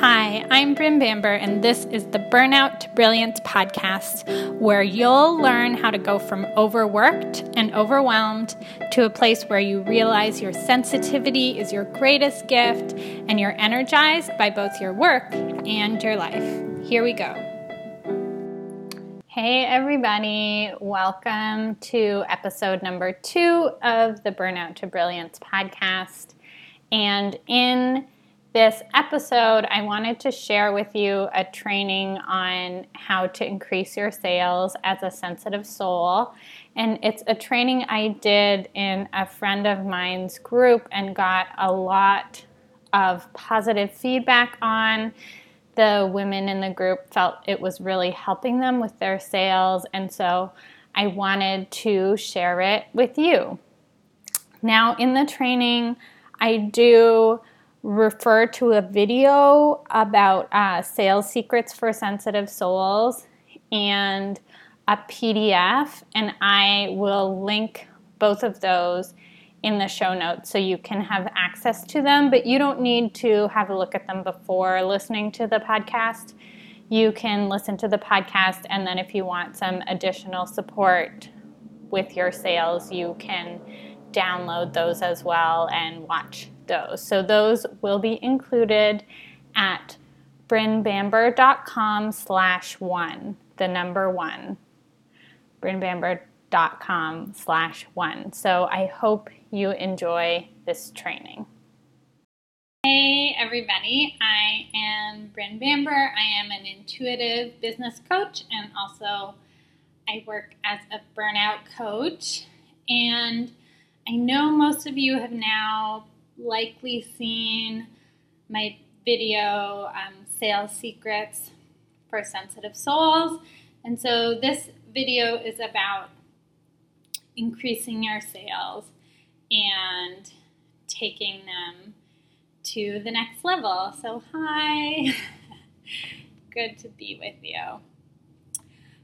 Hi, I'm Bryn Bamber, and this is the Burnout to Brilliance podcast, where you'll learn how to go from overworked and overwhelmed to a place where you realize your sensitivity is your greatest gift and you're energized by both your work and your life. Here we go. Hey, everybody, welcome to episode number two of the Burnout to Brilliance podcast. And in this episode, I wanted to share with you a training on how to increase your sales as a sensitive soul. And it's a training I did in a friend of mine's group and got a lot of positive feedback on. The women in the group felt it was really helping them with their sales. And so I wanted to share it with you. Now, in the training, I do refer to a video about uh, sales secrets for sensitive souls and a PDF, and I will link both of those in the show notes so you can have access to them, but you don't need to have a look at them before listening to the podcast. You can listen to the podcast, and then if you want some additional support with your sales, you can download those as well and watch those. So those will be included at brynbamber.com slash one, the number one, brynbamber.com slash one. So I hope you enjoy this training. Hey everybody, I am Bryn Bamber. I am an intuitive business coach and also I work as a burnout coach. And I know most of you have now likely seen my video, um, Sales Secrets for Sensitive Souls. And so this video is about increasing your sales and taking them to the next level. So, hi, good to be with you.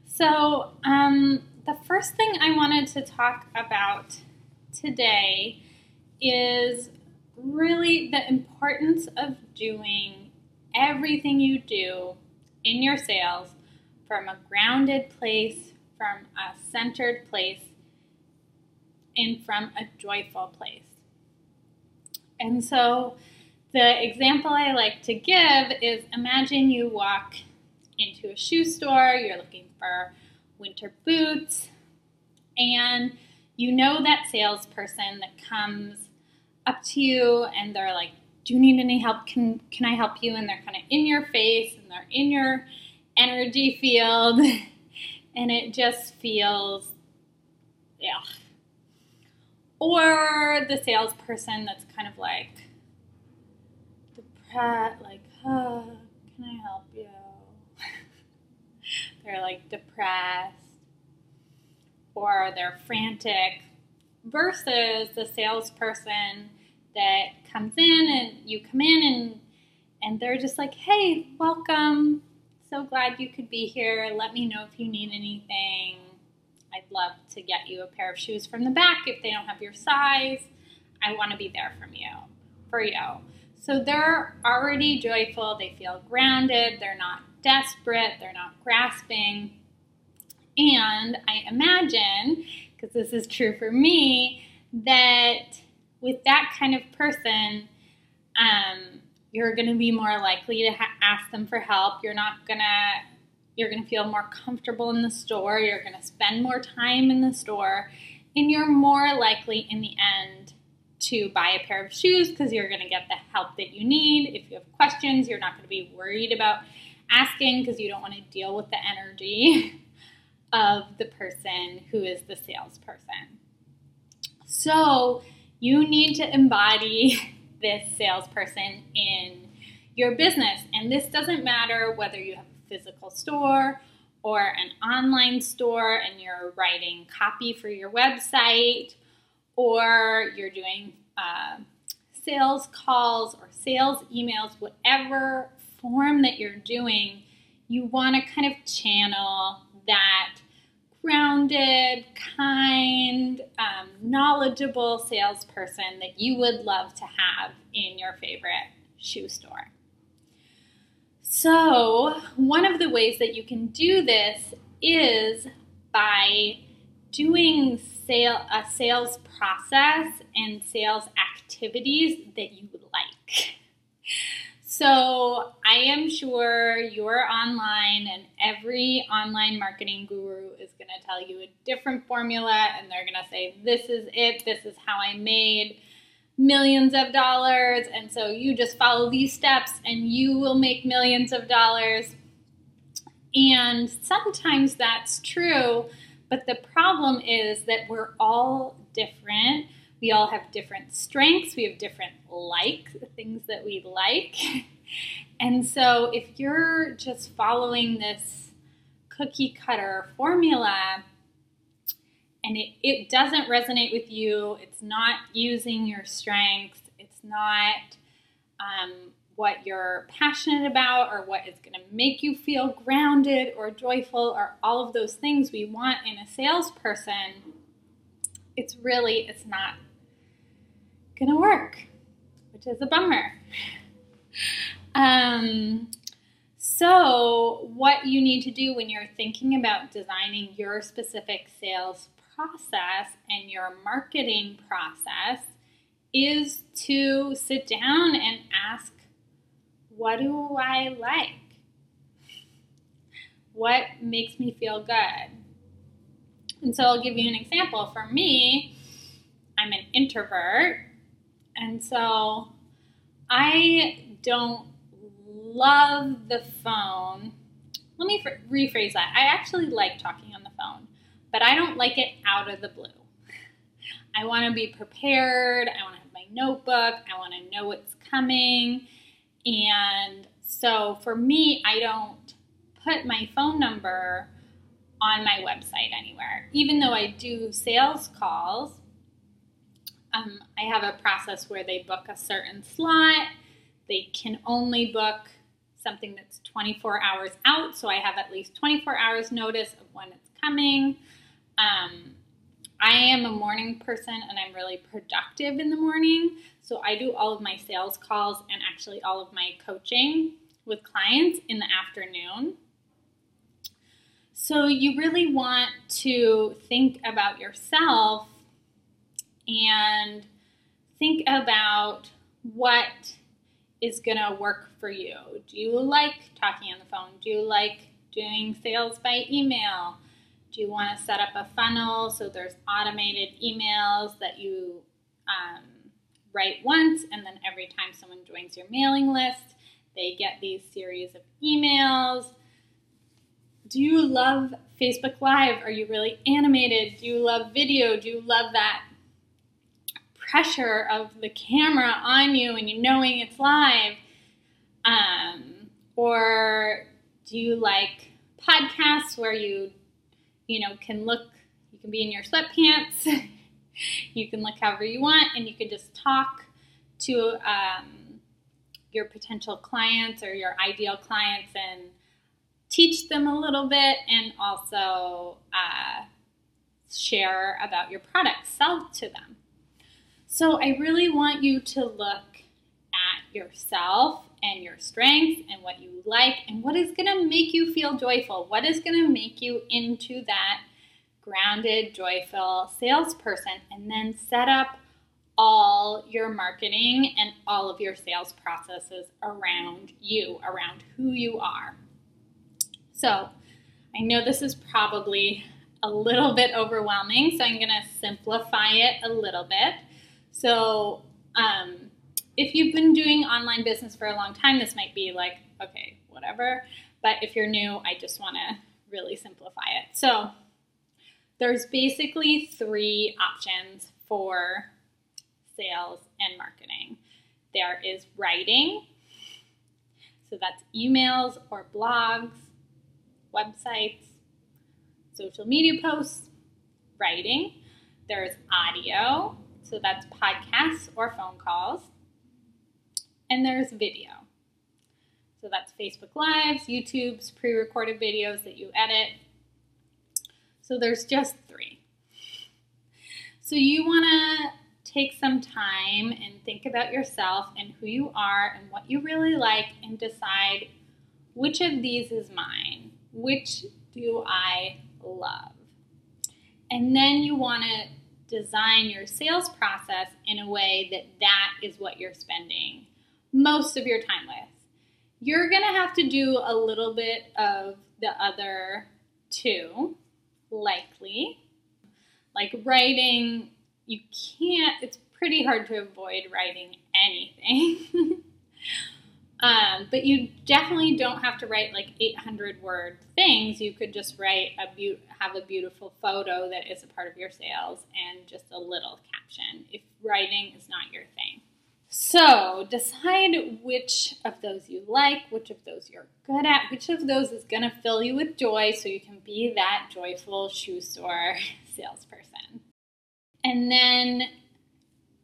So, um, the first thing I wanted to talk about today is really the importance of doing everything you do in your sales from a grounded place, from a centered place, and from a joyful place. And so, the example I like to give is imagine you walk into a shoe store, you're looking for winter boots, and you know that salesperson that comes up to you and they're like, "Do you need any help? Can can I help you?" And they're kind of in your face and they're in your energy field, and it just feels, yeah. Or the salesperson that's kind of like depressed, like, oh, "Can I help you?" they're like depressed, or they're frantic versus the salesperson that comes in and you come in and and they're just like, "Hey, welcome. So glad you could be here. Let me know if you need anything. I'd love to get you a pair of shoes from the back if they don't have your size. I want to be there from you for you." So they're already joyful, they feel grounded, they're not desperate, they're not grasping. And I imagine, because this is true for me, that with that kind of person, um, you're going to be more likely to ha- ask them for help. You're not going to you're going to feel more comfortable in the store. You're going to spend more time in the store, and you're more likely in the end to buy a pair of shoes because you're going to get the help that you need. If you have questions, you're not going to be worried about asking because you don't want to deal with the energy of the person who is the salesperson. So, you need to embody this salesperson in your business. And this doesn't matter whether you have a physical store or an online store and you're writing copy for your website or you're doing uh, sales calls or sales emails, whatever form that you're doing, you want to kind of channel grounded, kind, um, knowledgeable salesperson that you would love to have in your favorite shoe store. So, one of the ways that you can do this is by doing sale a sales process and sales activities that you like. So, I am sure you're online, and every online marketing guru is going to tell you a different formula, and they're going to say, This is it, this is how I made millions of dollars. And so you just follow these steps, and you will make millions of dollars. And sometimes that's true, but the problem is that we're all different. We all have different strengths, we have different likes, things that we like. And so if you're just following this cookie cutter formula and it, it doesn't resonate with you, it's not using your strengths, it's not um, what you're passionate about or what is going to make you feel grounded or joyful or all of those things we want in a salesperson, it's really, it's not to work, which is a bummer. Um, so, what you need to do when you're thinking about designing your specific sales process and your marketing process is to sit down and ask, What do I like? What makes me feel good? And so, I'll give you an example. For me, I'm an introvert, and so I don't love the phone. Let me rephrase that. I actually like talking on the phone, but I don't like it out of the blue. I want to be prepared. I want to have my notebook. I want to know what's coming. And so for me, I don't put my phone number on my website anywhere. Even though I do sales calls, um, I have a process where they book a certain slot. They can only book something that's 24 hours out, so I have at least 24 hours notice of when it's coming. Um, I am a morning person and I'm really productive in the morning, so I do all of my sales calls and actually all of my coaching with clients in the afternoon. So you really want to think about yourself and think about what is going to work for you. Do you like talking on the phone? Do you like doing sales by email? Do you want to set up a funnel so there's automated emails that you um, write once and then every time someone joins your mailing list, they get these series of emails? Do you love Facebook Live? Are you really animated? Do you love video? Do you love that pressure of the camera on you and you knowing it's live? Um, or do you like podcasts where you, you know, can look, you can be in your sweatpants, you can look however you want, and you can just talk to um, your potential clients or your ideal clients and teach them a little bit and also uh, share about your product, sell to them. So I really want you to look at yourself and your strengths and what you like and what is going to make you feel joyful. What is going to make you into that grounded, joyful salesperson and then set up all your marketing and all of your sales processes around you, around who you are. So, I know this is probably a little bit overwhelming, so I'm going to simplify it a little bit. So, um, if you've been doing online business for a long time, this might be like, okay, whatever. But if you're new, I just want to really simplify it. So, there's basically three options for sales and marketing there is writing, so that's emails or blogs, websites, social media posts, writing. There's audio, so that's podcasts or phone calls. And there's video. So that's Facebook Lives, YouTube's pre recorded videos that you edit. So there's just three. So you want to take some time and think about yourself and who you are and what you really like and decide which of these is mine? Which do I love? And then you want to design your sales process in a way that that is what you're spending most of your time with. You're going to have to do a little bit of the other two, likely. Like writing, you can't, it's pretty hard to avoid writing anything. um, but you definitely don't have to write like 800 word things. You could just write a be- have a beautiful photo that is a part of your sales and just a little caption if writing is not your thing. So decide which of those you like, which of those you're good at, which of those is going to fill you with joy so you can be that joyful shoe store salesperson. And then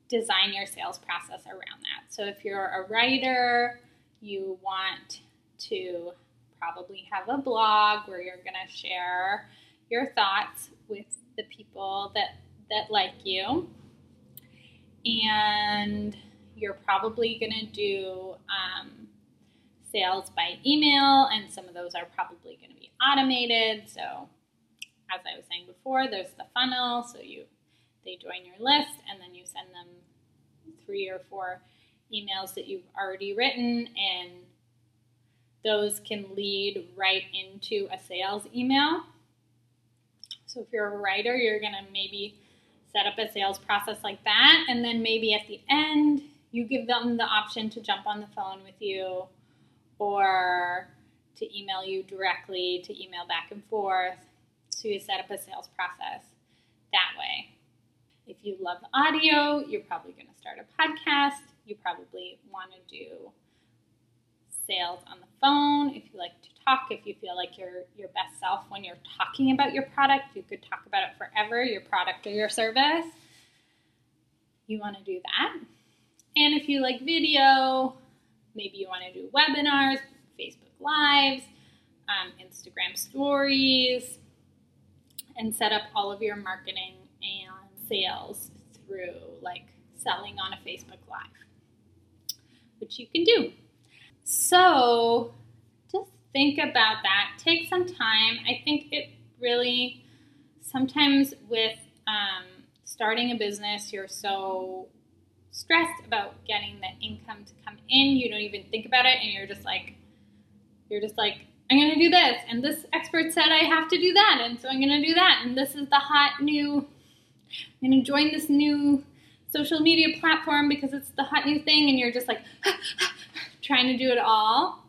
design your sales process around that. So if you're a writer, you want to probably have a blog where you're going to share your thoughts with the people that that like you. And you're probably going to do um, sales by email, and some of those are probably going to be automated. So, as I was saying before, there's the funnel. So you they join your list, and then you send them three or four emails that you've already written, and those can lead right into a sales email. So if you're a writer, you're going to maybe set up a sales process like that, and then maybe at the end, you give them the option to jump on the phone with you or to email you directly, to email back and forth. So you set up a sales process that way. If you love audio, you're probably going to start a podcast. You probably want to do sales on the phone. If you like to talk, if you feel like you're your best self when you're talking about your product, you could talk about it forever, your product or your service. You want to do that. And if you like video, maybe you want to do webinars, Facebook Lives, um, Instagram stories, and set up all of your marketing and sales through like selling on a Facebook Live, which you can do. So just think about that. Take some time. I think it really, sometimes with um, starting a business, you're so stressed about getting the income to come in. You don't even think about it, and you're just like, you're just like, I'm gonna do this, and this expert said I have to do that, and so I'm gonna do that, and this is the hot new. I'm gonna join this new social media platform because it's the hot new thing, and you're just like trying to do it all.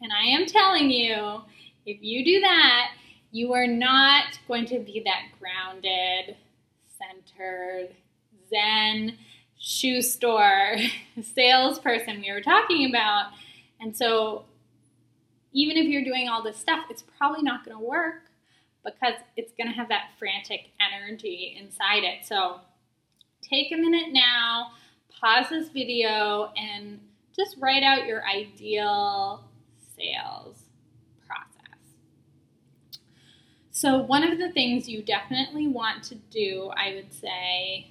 And I am telling you, if you do that, you are not going to be that grounded, centered, zen shoe store salesperson we were talking about. And so, even if you're doing all this stuff, it's probably not going to work because it's going to have that frantic energy inside it. So, take a minute now, pause this video, and just write out your ideal sales process. So, one of the things you definitely want to do, I would say,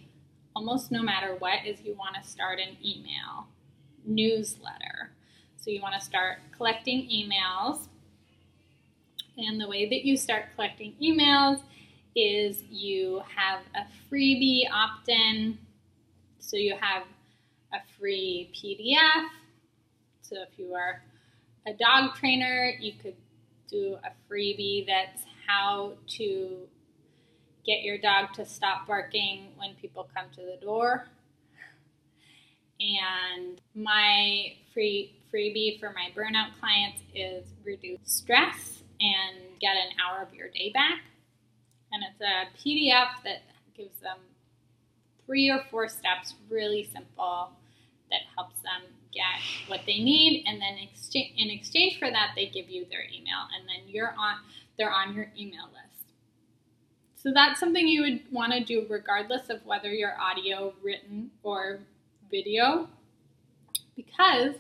almost no matter what, is you want to start an email newsletter. So you want to start collecting emails. And the way that you start collecting emails is you have a freebie opt in. So you have a free PDF. So if you are a dog trainer, you could do a freebie that's how to get your dog to stop barking when people come to the door. And my free freebie for my burnout clients is reduce stress and get an hour of your day back. And it's a PDF that gives them three or four steps, really simple, that helps them get what they need. And then in exchange for that, they give you their email, and then you're on they're on your email list. So that's something you would want to do regardless of whether you're audio, written, or video. Because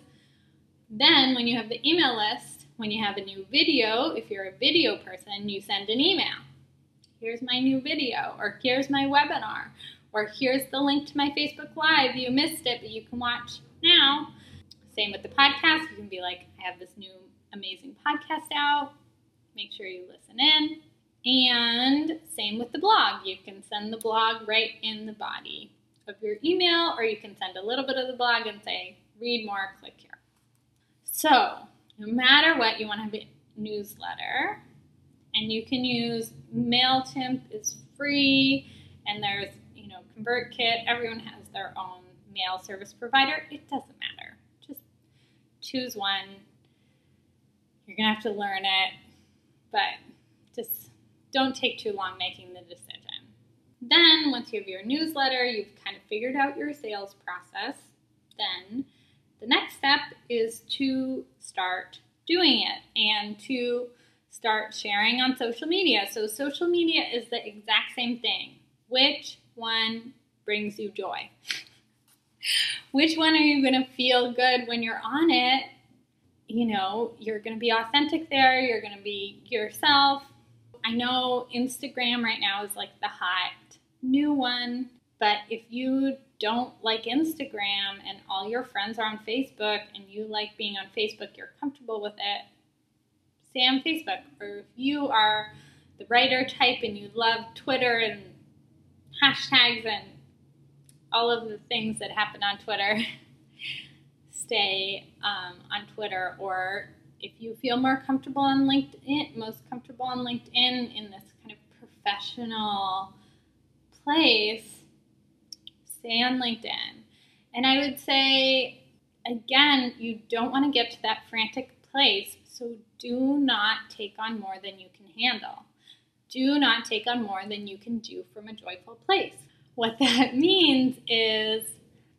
then when you have the email list, when you have a new video, if you're a video person, you send an email. Here's my new video, or here's my webinar, or here's the link to my Facebook Live. You missed it, but you can watch now. Same with the podcast. You can be like, I have this new amazing podcast out. Make sure you listen in. And same with the blog. You can send the blog right in the body of your email, or you can send a little bit of the blog and say, read more, click here. So, no matter what, you want to have a newsletter, and you can use MailChimp is free, and there's you know ConvertKit. Everyone has their own mail service provider. It doesn't matter. Just choose one. You're gonna have to learn it, but just don't take too long making the decision. Then, once you have your newsletter, you've kind of figured out your sales process, then the next step is to start doing it and to start sharing on social media. So, social media is the exact same thing. Which one brings you joy? Which one are you going to feel good when you're on it? You know, you're going to be authentic there, you're going to be yourself. I know Instagram right now is like the hot new one, but if you don't like Instagram and all your friends are on Facebook and you like being on Facebook, you're comfortable with it, stay on Facebook. Or if you are the writer type and you love Twitter and hashtags and all of the things that happen on Twitter, stay um, on Twitter. Or if you feel more comfortable on LinkedIn, most comfortable on LinkedIn in this kind of professional place, stay on LinkedIn. And I would say, again, you don't want to get to that frantic place, so do not take on more than you can handle. Do not take on more than you can do from a joyful place. What that means is,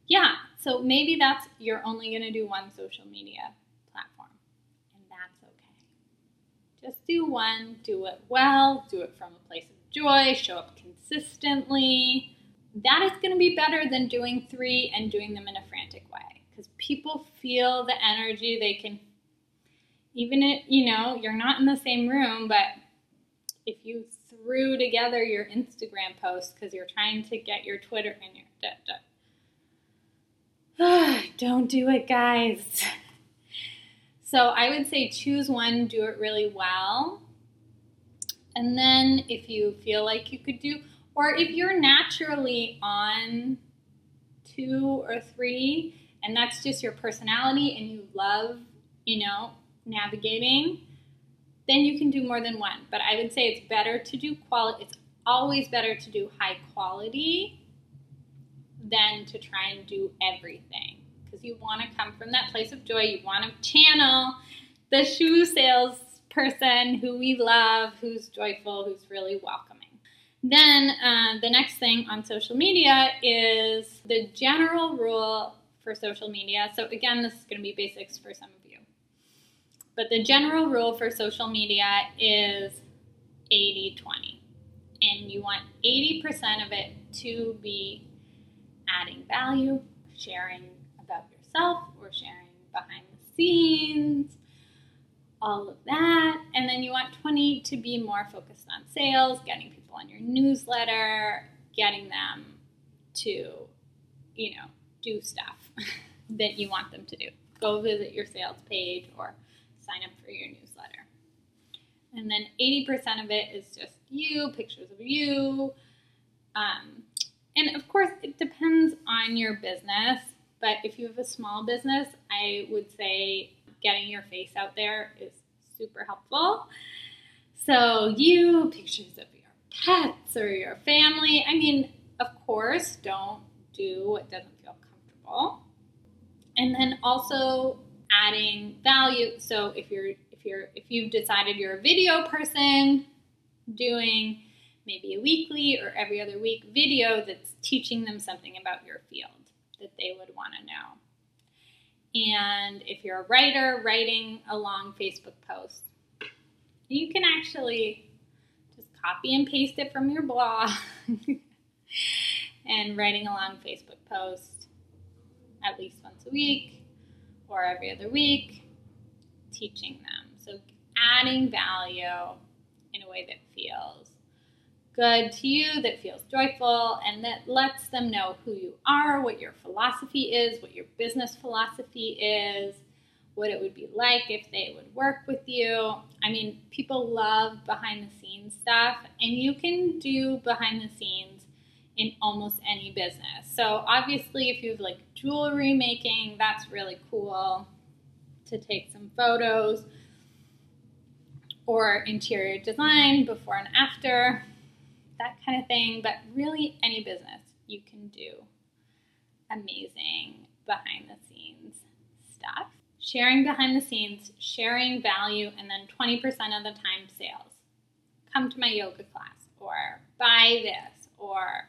yeah, so maybe that's you're only going to do one social media platform, and that's okay. Just do one, do it well, do it from a place of joy, show up consistently, that is going to be better than doing three and doing them in a frantic way because people feel the energy. They can, even if, you know, you're not in the same room, but if you threw together your Instagram post because you're trying to get your Twitter and your da, da. don't do it, guys. So I would say choose one, do it really well. And then if you feel like you could do or if you're naturally on two or three, and that's just your personality and you love, you know, navigating, then you can do more than one. But I would say it's better to do quality, it's always better to do high quality than to try and do everything. Because you want to come from that place of joy. You want to channel the shoe sales person who we love, who's joyful, who's really welcoming. Then uh, the next thing on social media is the general rule for social media. So, again, this is going to be basics for some. But the general rule for social media is 80 20. And you want 80% of it to be adding value, sharing about yourself, or sharing behind the scenes, all of that. And then you want 20 to be more focused on sales, getting people on your newsletter, getting them to, you know, do stuff that you want them to do. Go visit your sales page or sign up for your newsletter. And then 80% of it is just you, pictures of you. Um, and of course, it depends on your business. But if you have a small business, I would say getting your face out there is super helpful. So, you, pictures of your pets or your family. I mean, of course, don't do what doesn't feel comfortable. And then also adding value. So if you're if you're if you've decided you're a video person, doing maybe a weekly or every other week video that's teaching them something about your field that they would want to know. And if you're a writer, writing a long Facebook post, you can actually just copy and paste it from your blog and writing a long Facebook post at least once a week or every other week, teaching them. So adding value in a way that feels good to you, that feels joyful, and that lets them know who you are, what your philosophy is, what your business philosophy is, what it would be like if they would work with you. I mean, people love behind the scenes stuff, and you can do behind the scenes in almost any business. So, obviously, if you have like jewelry making, that's really cool to take some photos or interior design before and after, that kind of thing. But really, any business you can do amazing behind the scenes stuff. Sharing behind the scenes, sharing value, and then 20% of the time sales. Come to my yoga class, or buy this, or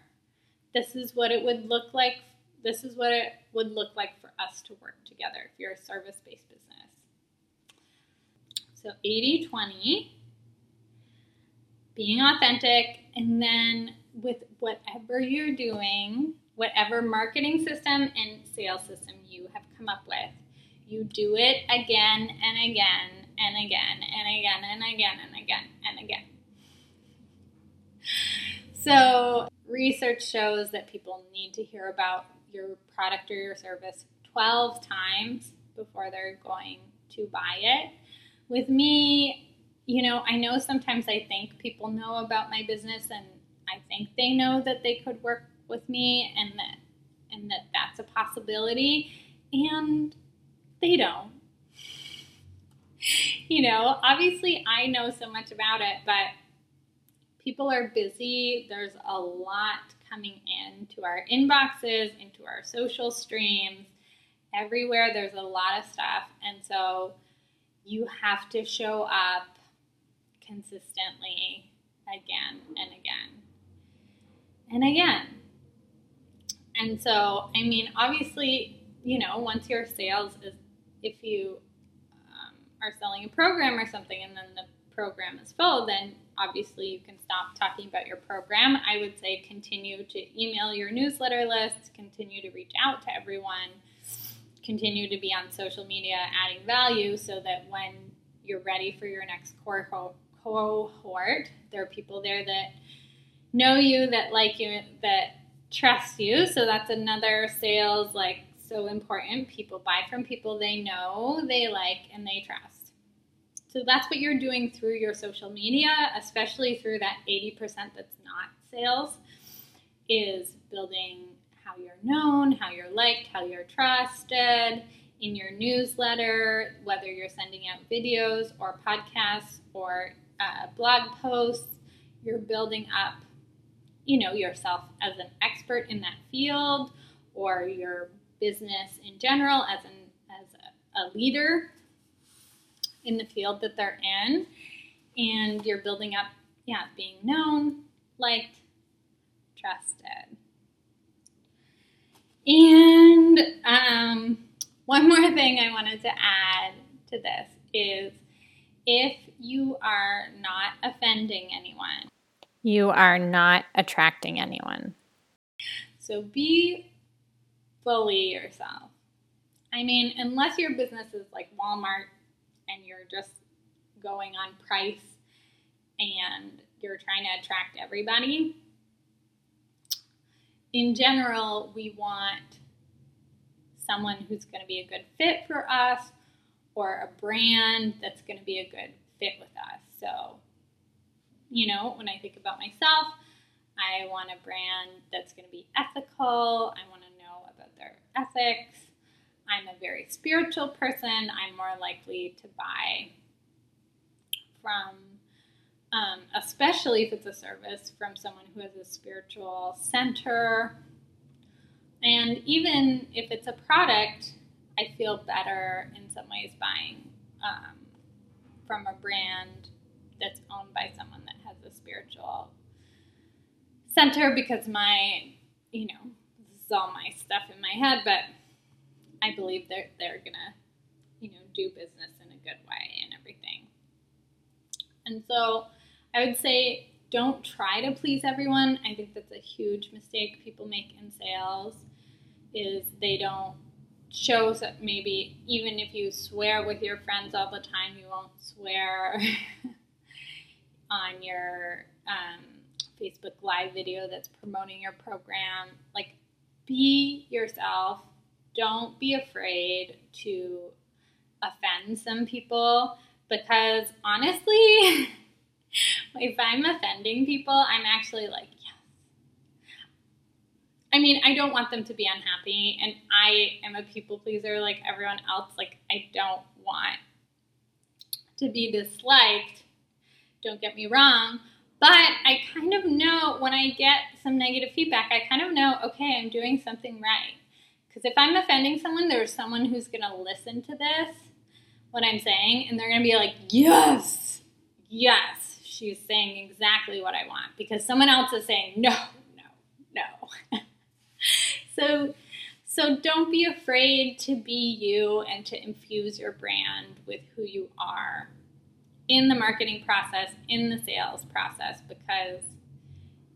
this is what it would look like. This is what it would look like for us to work together if you're a service based business. So 80 20, being authentic, and then with whatever you're doing, whatever marketing system and sales system you have come up with, you do it again and again and again and again and again and again and again. So, research shows that people need to hear about your product or your service 12 times before they're going to buy it. With me, you know, I know sometimes I think people know about my business and I think they know that they could work with me and that and that that's a possibility and they don't. you know, obviously I know so much about it, but people are busy. There's a lot coming into our inboxes, into our social streams. Everywhere there's a lot of stuff. And so you have to show up consistently again and again and again. And so, I mean, obviously, you know, once your sales is, if you um, are selling a program or something and then the program is full, then obviously you can stop talking about your program. I would say continue to email your newsletter list, continue to reach out to everyone, continue to be on social media adding value so that when you're ready for your next core cohort, there are people there that know you, that like you, that trust you. So that's another sales like so important. People buy from people they know, they like, and they trust. So that's what you're doing through your social media, especially through that 80% that's not sales, is building how you're known, how you're liked, how you're trusted in your newsletter, whether you're sending out videos or podcasts or uh, blog posts, you're building up, you know, yourself as an expert in that field or your business in general as an as a, a leader in the field that they're in, and you're building up, yeah, being known, liked, trusted. And um, one more thing I wanted to add to this is if you are not offending anyone, you are not attracting anyone. So be fully yourself. I mean, unless your business is like Walmart and you're just going on price and you're trying to attract everybody, in general, we want someone who's going to be a good fit for us or a brand that's going to be a good fit with us. So, you know, when I think about myself, I want a brand that's going to be ethical. I want to know about their ethics. I'm a very spiritual person. I'm more likely to buy from, um, especially if it's a service, from someone who has a spiritual center. And even if it's a product, I feel better in some ways buying um, from a brand that's owned by someone that has a spiritual center because my, you know, this is all my stuff in my head, but I believe they're they're gonna, you know, do business in a good way and everything. And so I would say don't try to please everyone. I think that's a huge mistake people make in sales is they don't show that maybe even if you swear with your friends all the time, you won't swear on your um, Facebook Live video that's promoting your program. Like, be yourself. Don't be afraid to offend some people because honestly, if I'm offending people, I'm actually like, yes. I mean, I don't want them to be unhappy, and I am a people pleaser like everyone else. Like, I don't want to be disliked. Don't get me wrong. But I kind of know when I get some negative feedback, I kind of know, okay, I'm doing something right. Because if I'm offending someone, there's someone who's going to listen to this, what I'm saying, and they're going to be like, yes, yes, she's saying exactly what I want. Because someone else is saying, no, no, no. so, so don't be afraid to be you and to infuse your brand with who you are in the marketing process, in the sales process, because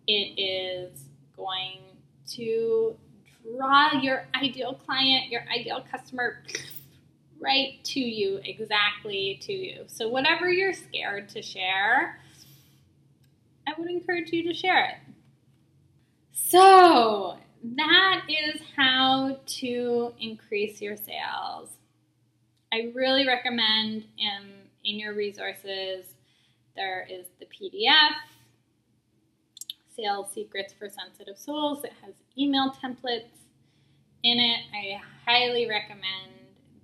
it is going to draw your ideal client, your ideal customer right to you, exactly to you. So, whatever you're scared to share, I would encourage you to share it. So, that is how to increase your sales. I really recommend um, in your resources there is the PDF, Sales Secrets for Sensitive Souls. It has email templates in it. I highly recommend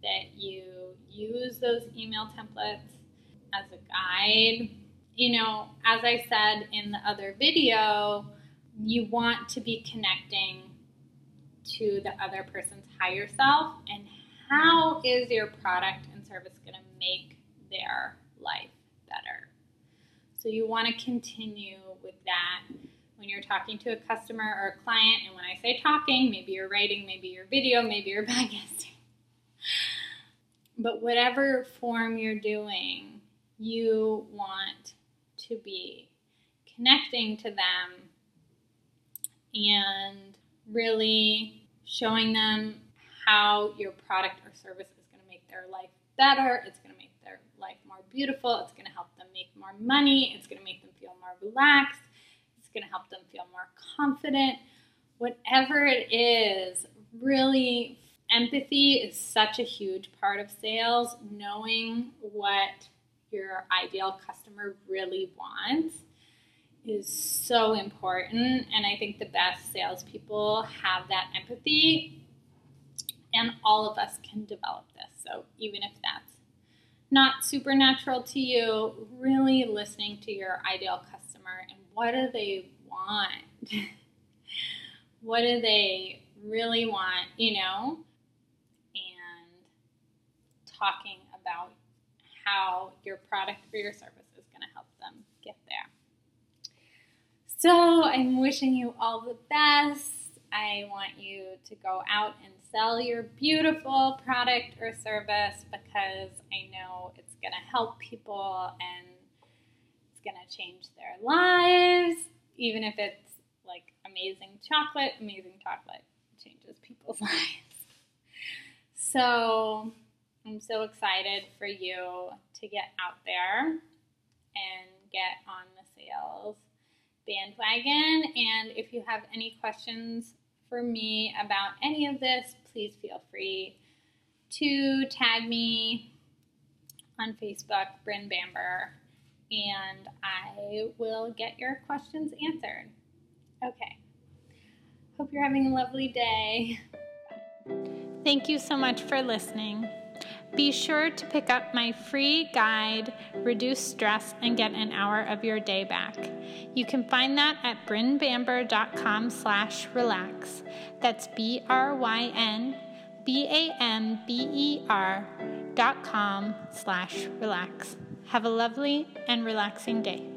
that you use those email templates as a guide. You know, as I said in the other video, you want to be connecting to the other person's higher self and how is your product and service going to make their life better. So you want to continue with that when you're talking to a customer or a client. And when I say talking, maybe you're writing, maybe you're video, maybe you're podcasting. But whatever form you're doing, you want to be connecting to them and really showing them how your product or service is going to make their life better. It's going to make their life more beautiful. It's going to help them make more money. It's going to make them feel more relaxed. It's going to help them feel more confident. Whatever it is, really, empathy is such a huge part of sales. Knowing what your ideal customer really wants is so important. And I think the best salespeople have that empathy. And all of us can develop this. So even if that's not supernatural to you, really listening to your ideal customer and what do they want? what do they really want, you know? And talking about how your product or your service is going to help them get there. So I'm wishing you all the best. I want you to go out and sell your beautiful product or service because I know it's going to help people and going to change their lives. Even if it's like amazing chocolate, amazing chocolate changes people's lives. So I'm so excited for you to get out there and get on the sales bandwagon. And if you have any questions for me about any of this, please feel free to tag me on Facebook, Bryn Bamber, and I will get your questions answered. Okay. Hope you're having a lovely day. Thank you so much for listening. Be sure to pick up my free guide, Reduce Stress and Get an Hour of Your Day Back. You can find that at brynbamber.com slash relax. That's B-R-Y-N B-A-M-B-E-R dot com slash relax. Have a lovely and relaxing day.